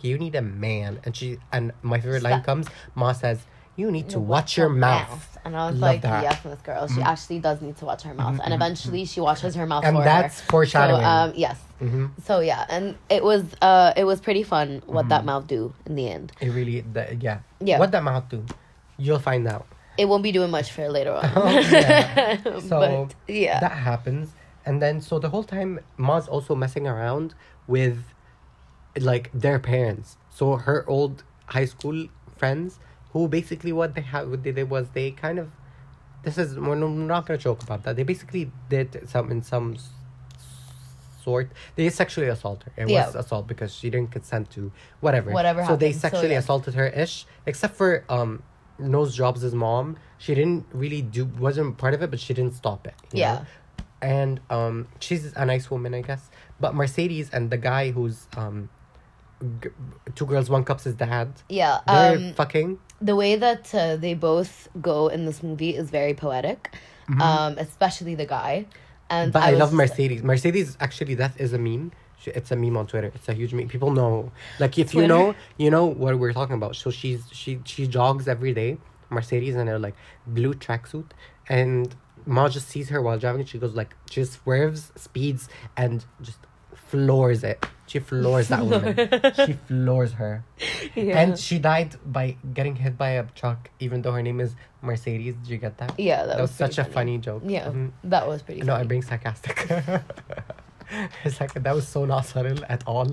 "You need a man," and she and my favorite line comes. Ma says, "You need to watch your mouth." And I was Love like, that. yes, this Girl. She actually does need to watch her mouth. And eventually she watches her mouth And for that's her. foreshadowing. So, um, yes. hmm So yeah, and it was uh it was pretty fun what Mm-hmm. that mouth do in the end. It really, the, yeah. Yeah. What that mouth do? You'll find out. It won't be doing much for later on. Oh, yeah. So but yeah. that happens, and then so the whole time Ma's also messing around with like their parents. So her old high school friends, who basically what they had what they did was they kind of, this is we're no- not gonna joke about that. They basically did some in some sort they sexually assaulted her. It Yeah. was assault because she didn't consent to whatever. Whatever So they happened, so sexually yeah. assaulted her ish, except for um Nose Jobs' mom. She didn't really do wasn't part of it, but she didn't stop it. you Yeah. know? And um she's a nice woman, I guess. But Mercedes and the guy who's um g- two girls, one cup's his dad. yeah. They're Um fucking. The way that uh, they both go in this movie is very poetic. Um, especially the guy. And Mm-hmm. But I, was love like- Mercedes. Mercedes actually that is a meme. It's a meme on Twitter. It's a huge meme. People know. Like if you know, you know what we're talking about. So she's she she jogs every day, Mercedes, and her like blue tracksuit, and Ma just sees her while driving. She goes like she just swerves, speeds, and just floors it. She floors that woman. she floors her. Yeah. And she died by getting hit by a truck, even though her name is Mercedes. Did you get that? yeah, that, That, was, pretty such a funny joke. Yeah, Mhm. that was pretty. No, funny. I'm being sarcastic. it's like that was so not subtle at all.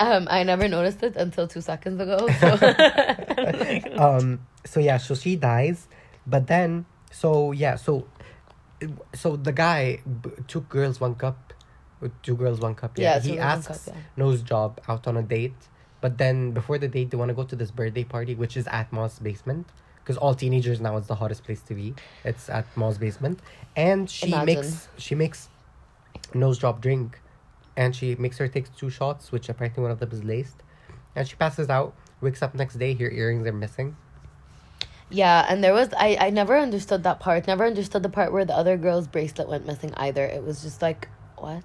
Um, I never noticed it until two seconds ago. So. Um. So yeah. So she dies, but then so yeah. So, so the guy b- two girls one cup. With two girls, one cup. Yeah, Yeah. He asks Cup, Nose Job out on a date, but then before the date, they want to go to this birthday party, which is at Ma's basement. Because all teenagers now is the hottest place to be. It's at Ma's basement, and she Imagine. makes she makes Nose Job drink, and she makes her take two shots, which apparently one of them is laced, and she passes out. Wakes up next day, her earrings are missing. Yeah, and there was I I never understood that part. Never understood the part where the other girl's bracelet went missing either. It was just like what?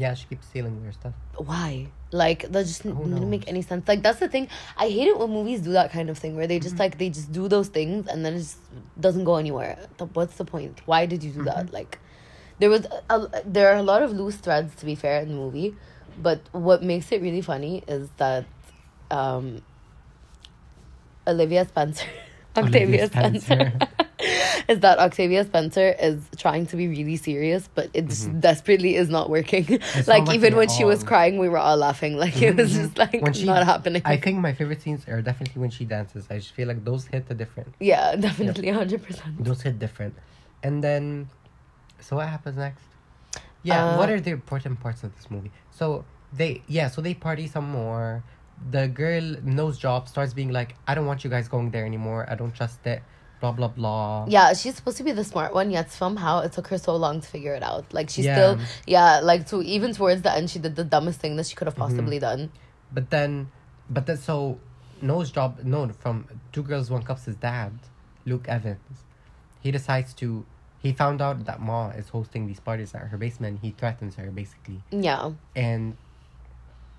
Yeah, she keeps stealing their stuff. Why? Like that just didn't make any sense. Like that's the thing. I hate it when movies do that kind of thing where they just like they just do those things and then it just doesn't go anywhere. What's the point? Why did you do that? Like there was a, a, there are a lot of loose threads to be fair in the movie, but what makes it really funny is that um Olivia Spencer Octavia Olivia Spencer. Spencer. Is that Octavia Spencer is trying to be really serious, but it just desperately is not working. not like working even when she was crying, we were all laughing. Like it was just like When she- not happening. I think my favorite scenes are definitely when she dances. I just feel like those hit a different. yeah, definitely, hundred percent. Those hit different. And then, so what happens next? Yeah, Uh, what are the important parts of this movie? So they, yeah, so they party some more. The girl nose job starts being like, I don't want you guys going there anymore. I don't trust it. Blah blah blah. Yeah, she's supposed to be the smart one, yet somehow it took her so long to figure it out. Like she Yeah. still, yeah, like to even towards the end, she did the dumbest thing that she could have mm-hmm. possibly done. But then, but then so, nose job no from two girls one cup's his dad, Luke Evans. He decides to. He found out that Ma is hosting these parties at her basement. He threatens her basically, Yeah, and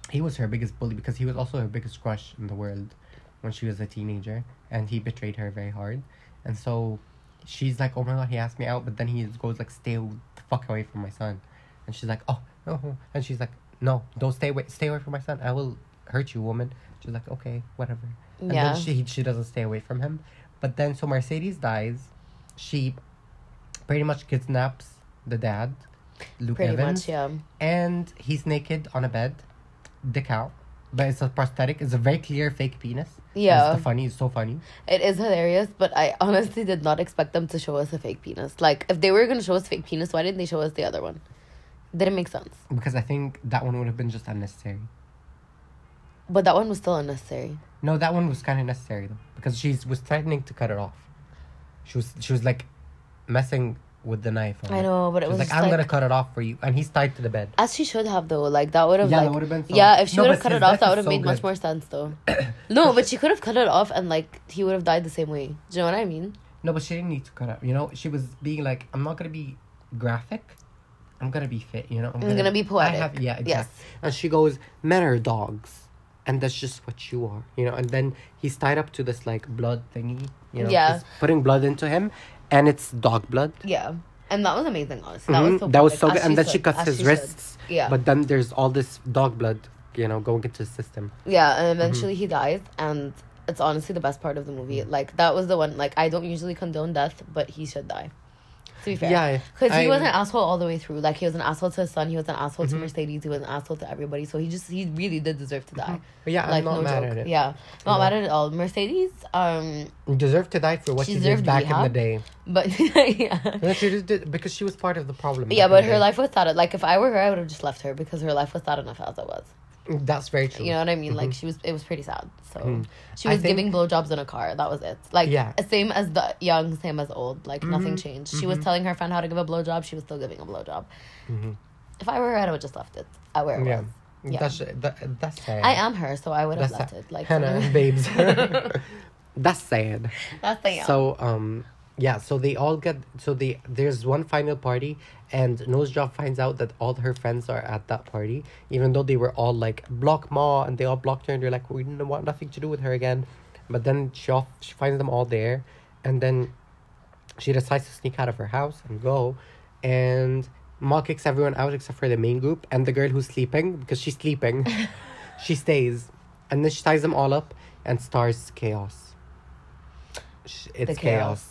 he was her biggest bully because he was also her biggest crush in the world when she was a teenager, and he betrayed her very hard, and so she's like, "Oh my god, he asked me out," but then he goes like, "Stay the fuck away from my son," and she's like, "Oh no," and she's like, "No, don't stay away, stay away from my son. I will hurt you, woman." She's like, "Okay, whatever," and Yeah. then she she doesn't stay away from him, but then so Mercedes dies, she pretty much kidnaps the dad, Luke pretty Evans much. Yeah, and he's naked on a bed, dick out. But it's a prosthetic. It's a very clear fake penis. Yeah. It's funny. It's so funny. it is hilarious, but I honestly did not expect them to show us a fake penis. Like if they were gonna show us fake penis, why didn't they show us the other one? Didn't make sense. Because I think that one would have been just unnecessary. But that one was still unnecessary. No, that one was kind of necessary though. Because she was threatening to cut it off. She was she was like messing with the knife. on I it. know, but it was like, I'm like, gonna cut it off for you. And he's tied to the bed. as she should have though. Like that would have Yeah, that like would've been so- yeah. If she No, would have cut it off, that would have so made much more sense though. no, but she could have cut it off and like he would have died the same way. Do you know what I mean? No, but she didn't need to cut it. You know, she was being like, I'm not gonna be graphic. I'm gonna be fit. You know, I'm, I'm gonna be poetic. have, yeah, exactly. Yes. And she goes, men are dogs, and that's just what you are. You know. And then he's tied up to this like blood thingy. You know, Yeah. she's putting blood into him, and it's dog blood. Yeah, and that was amazing. Honestly, that was Mhm, so. that was so as good. And then she cuts as his she should. wrists. Yeah, But then there's all this dog blood, you know, going into his system. yeah, and Mm-hmm. eventually he dies, and it's honestly the best part of the movie. Like that was the one. Like I don't usually condone death, but he should die. To be fair, Yeah, because he was an asshole all the way through. Like he was an asshole to his son. He was an asshole Mm-hmm. to Mercedes. He was an asshole to everybody. So he just he really did deserve to die. But yeah, like I'm not no mad joke. at it. Yeah, not Yeah. mad at all. Mercedes, um, You deserve to die for what She she, did back in the day. but yeah. No, she just did because she was part of the problem. Yeah, but her life was sad. Like if I were her, I would have just left her because her life was sad enough as it was. That's very true. You know what I mean? Like she was, it was pretty sad. So Mhm. she was think- giving blowjobs in a car. That was it. Like Yeah. same as the young, same as old. Like nothing Mhm. changed. She was telling her friend how to give a blowjob. She was still giving a blowjob. Mhm. If I were her, I would have just left it. I where it Yeah. was. Yeah. That's that, that's sad. I am her, so I would have left sad. it. Like Hannah, babes. that's sad. that's the So um yeah, so they all get so they there's one final party and Nose Job finds out that all her friends are at that party, even though they were all like block Ma and they all blocked her and they're like, We didn't want nothing to do with her again. But then she off she finds them all there and then she decides to sneak out of her house and go and Ma kicks everyone out except for the main group and the girl who's sleeping because she's sleeping. she stays. And then she ties them all up and starts chaos. It's The chaos. chaos.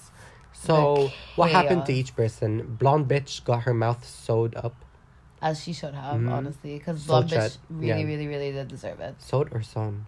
So what happened to each person? Blonde bitch got her mouth sewed up. as she should have, Mhm. honestly, because blonde bitch really, yeah. really, really did deserve it. Sewed or sewn?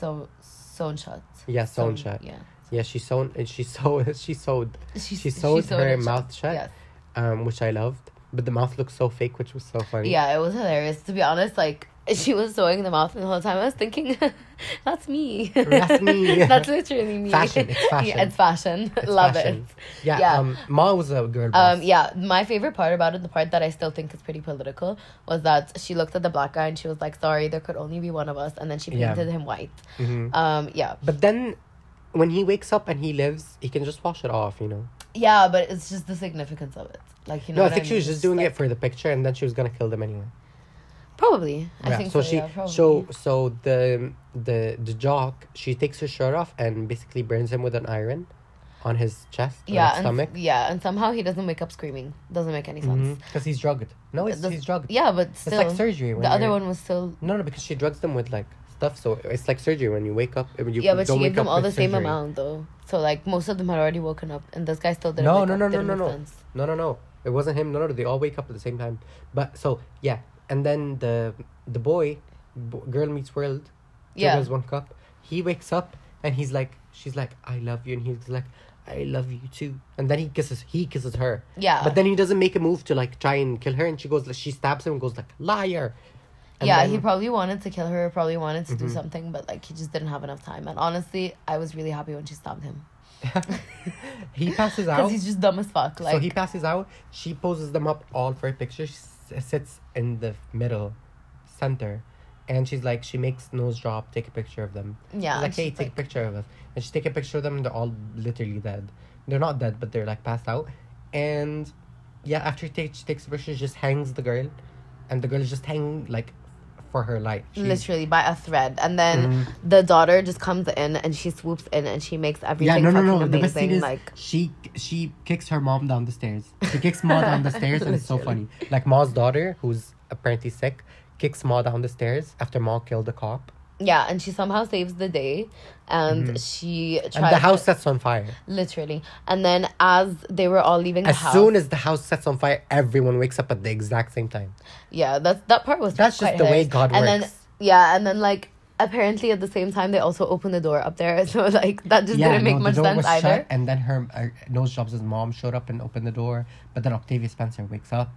So sewn shut. Yeah, sewn shut. Yeah. Yeah, she sewn and she sewed she sewed She, She sewed her it mouth shut. Yes. um which I loved. But the mouth looks so fake, which was so funny. Yeah, it was hilarious. To be honest, like she was sewing the mouth the whole time. I was thinking, that's me. That's me. that's literally me. Fashion, it's fashion. yeah, it's fashion. It's Love fashion. it. Yeah, Yeah. Um, Ma was a boss. Um, yeah, my favorite part about it, the part that I still think is pretty political, was that she looked at the black guy and she was like, "Sorry, there could only be one of us," and then she Yeah. painted him white. Mhm. Um, yeah, But then, when he wakes up and he lives, he can just wash it off. You know. yeah, but it's just the significance of it. Like you know, no, I think she was just doing like- it for the picture, and then she was gonna kill them anyway. Probably, I yeah. think so so. she, yeah, so so the the the jock, she takes her shirt off and basically burns him with an iron, on his chest, yeah, and, stomach. yeah, and somehow he doesn't wake up screaming. Doesn't make any sense. Mm-hmm. Because he's drugged. No, it's, The- he's drugged. Yeah, but still, It's like surgery. When the other one was still. No, no, because she drugs them with like stuff. So it's like surgery when you wake up. You yeah, but she gave them all the same surgery. amount though. So like most of them had already woken up, and this guy still didn't. No, no, no, no, no, no. sense. No, no, no. It wasn't him. No, no. They all wake up at the same time. But so yeah, and then the the boy, b- girl meets world. Yeah. Has one cup. He wakes up and he's like, she's like, I love you, and he's like, I love you too. And then he kisses, he kisses her. Yeah. But then he doesn't make a move to like try and kill her, and she goes, she stabs him and goes like, liar. And yeah, then- he probably wanted to kill her, probably wanted to do Mhm. something, but like he just didn't have enough time. And honestly, I was really happy when she stabbed him he passes out. because he's just dumb as fuck. Like so he passes out. She poses them up all for a picture. She s- sits in the middle, center, and she's like, she makes nose drop, take a picture of them. yeah, She's like, hey, take like- a picture of us. And she take a picture of them. And they're all literally dead. They're not dead, but they're like passed out. And yeah, after she takes, she takes a picture, she just hangs the girl, and the girl is just hanging like for her life. She- literally by a thread, and then Mhm. the daughter just comes in and she swoops in and she makes everything yeah, no, no, no. The best amazing. thing is like she she kicks her mom down the stairs. She kicks Ma down the stairs, and it's so funny. Like Ma's daughter, who's apparently sick, kicks Ma down the stairs after Ma killed the cop, yeah, and she somehow saves the day, and she tries Mm-hmm. and the house sets on fire. literally. And then as they were all leaving the As house, soon as the house sets on fire, everyone wakes up at the exact same time. yeah, that's that part was That's just the way hilarious. God and works. then yeah, and then like apparently at the same time they also opened the door up there, so like that just didn't make no, much the door sense either. and then her uh, nose jobs' mom showed up and opened the door. But then Octavia Spencer wakes up,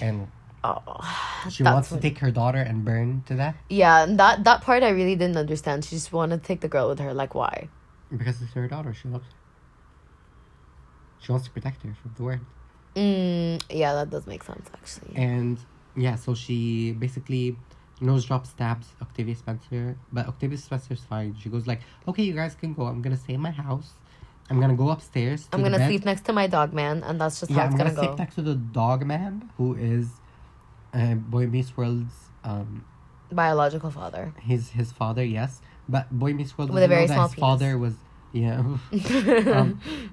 and Oh, she wants to take her daughter and burn to death yeah, and that that part I really didn't understand. She just wanted to take the girl with her. Like why? because it's her daughter. She loves. She wants to protect her from the world. Mm, yeah, that does make sense actually. And yeah, so she basically nose drop stabs Octavia Spencer, but Octavia Spencer's fine. She goes like, "Okay, you guys can go. I'm gonna stay in my house. I'm gonna go upstairs. I'm gonna sleep next to my dog man, and that's just Yeah, how I'm it's gonna, gonna, sleep next to the dog man who is, uh, Boy Meets World's um Biological father. his his father. Yes, but Boy Meets World With a very that small his father was yeah. um,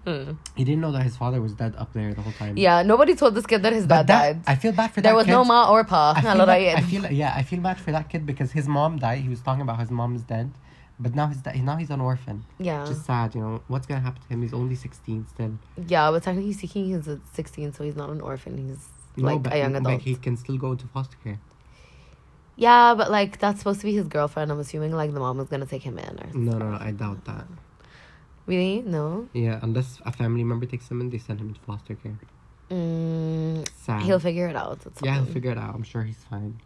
Mm. he didn't know that his father was dead up there the whole time. Yeah, nobody told this kid that his but dad that, died. I feel bad for there that There was kid. no ma or pa. I feel, bad, I feel yeah, I feel bad for that kid because his mom died. He was talking about his mom's dead, but now da- now he's an orphan. yeah, Just sad, you know. What's gonna happen to him? He's only sixteen still. yeah, but technically speaking, he's 16, so he's not an orphan. He's like but, a young but adult. he can still go into foster care. Yeah, but like that's supposed to be his girlfriend. I'm assuming like the mom was gonna take him in or No, no, no, I doubt that. really no. Yeah, unless a family member takes him in, they send him into foster care. Mm, Sad. he'll figure it out. It's yeah, he'll figure it out. I'm sure he's fine.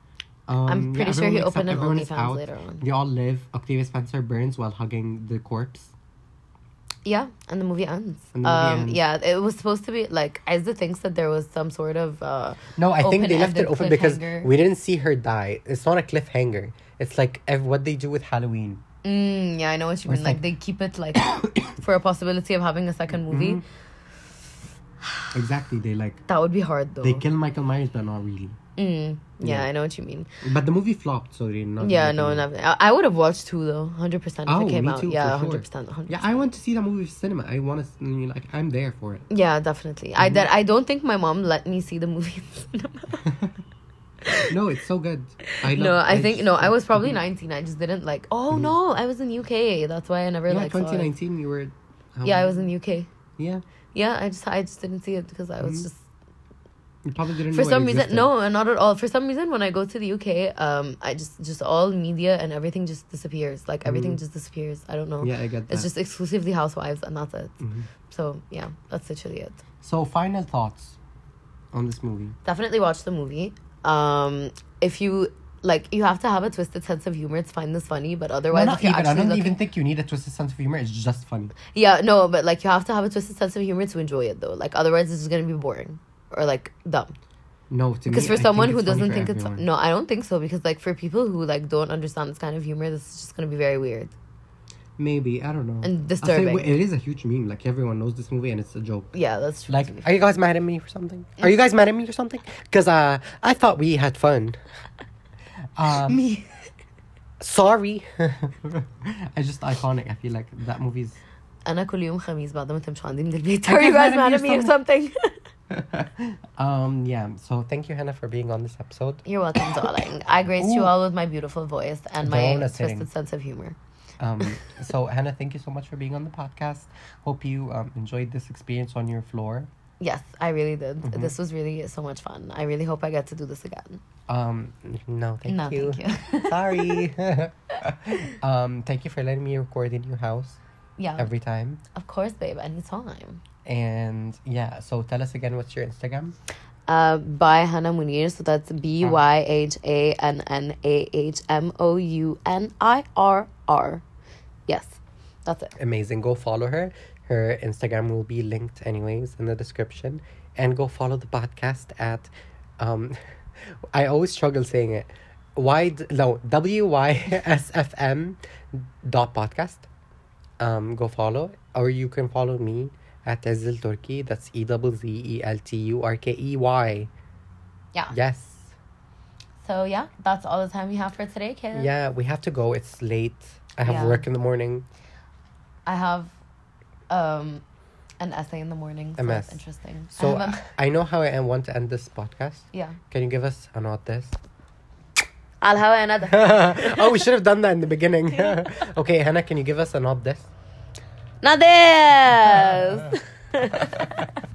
Um, I'm yeah, pretty sure he wakes up, opened an OnlyFans later on. They all live. Octavia Spencer burns while hugging the corpse. Yeah, and the movie ends. The movie um, ends. yeah, it was supposed to be like Isa thinks that there was some sort of uh No, I think they left it Open-ended because we didn't see her die. It's not a cliffhanger. It's like what they do with Halloween. mm, yeah, I know what you Or mean. Like like- they keep it like for a possibility of having a second movie. Mhm. Exactly. They like That would be hard though. they kill Michael Myers, but not really. Mm, yeah, Yeah. I know what you mean. But the movie flopped, so not. yeah, no, I, I would have watched two though, hundred percent if Oh, it came me out. too, yeah, hundred percent. Yeah, I want to see that movie in cinema. I want to. Like, I'm there for it. Yeah, definitely. I Mm-hmm. did. I don't think my mom let me see the movie in cinema. no, it's so good. I love, no, I think just- no. I was probably nineteen. I just didn't like. Oh Mhm. no, I was in UK. That's why I never Yeah, like. 2019. You were. Yeah, I was in UK. Yeah, Yeah, I just I just didn't see it because I was Mhm. just you probably didn't. for know it some reason no, not at all. For some reason, when I go to the UK, um, I just just all media and everything just disappears. Like everything Mhm. just disappears. I don't know. Yeah, I get that. It's just exclusively Housewives, and that's it. Mhm. So yeah, that's literally it. So, final thoughts. on this movie? Definitely watch the movie. Um, if you like, you have to have a twisted sense of humor to find this funny. But otherwise, No, if not you're even. I don't looking, even think you need a twisted sense of humor. It's just funny. yeah, no, but like you have to have a twisted sense of humor to enjoy it though. Like otherwise, it's just gonna be boring or like dumb. No, to Because me, for I think someone who it's funny doesn't for think it's everyone. no, I don't think so. Because like for people who like don't understand this kind of humor, this is just gonna be very weird maybe I don't know. and I'll say, disturbing. it is a huge meme. Like everyone knows this movie, and it's a joke. yeah, that's true. Like, to be are you guys mad at me for something? Are you guys mad at me or something? Because uh, I thought we had fun. Um, me. sorry. it's just iconic. I feel like that movie's. أنا كل يوم خميس بعد ما تمشوا عندي من البيت. Are Are you you guys mad mad at at me me or or something? um. Yeah. So thank you, Hannah, for being on this episode. You're welcome, darling. I graced you all with my beautiful voice and my twisted sense of humor. Um. so Hannah, thank you so much for being on the podcast. Hope you um, enjoyed this experience on your floor. Yes, I really did. Mhm. This was really so much fun. I really hope I get to do this again. Um. No, thank no, you. thank you. Sorry. um. Thank you for letting me record in your house yeah, every time. of course, babe. Anytime. And yeah, so tell us again what's your Instagram? Uh, by Hannah Mounir. So that's B Y H A N N A H M O U N I R R. Yes, that's it. Amazing. Go follow her. Her Instagram will be linked anyways in the description. And go follow the podcast at um I always struggle saying it. Y d- no W Y S F M dot podcast. Um go follow. Or you can follow me at Ezzel Turkey. That's E double Z E L T U R K E Y. Yeah. Yes. So yeah, that's all the time we have for today, kids. Yeah, we have to go. It's late. I have Yeah. work in the morning. I have um an essay in the morning. So A that's mess. interesting. So have a- I know how I want to end this podcast. yeah. Can you give us a note this? I'll have another. oh, we should have done that in the beginning. okay, Hannah, can you give us a nod this? not this.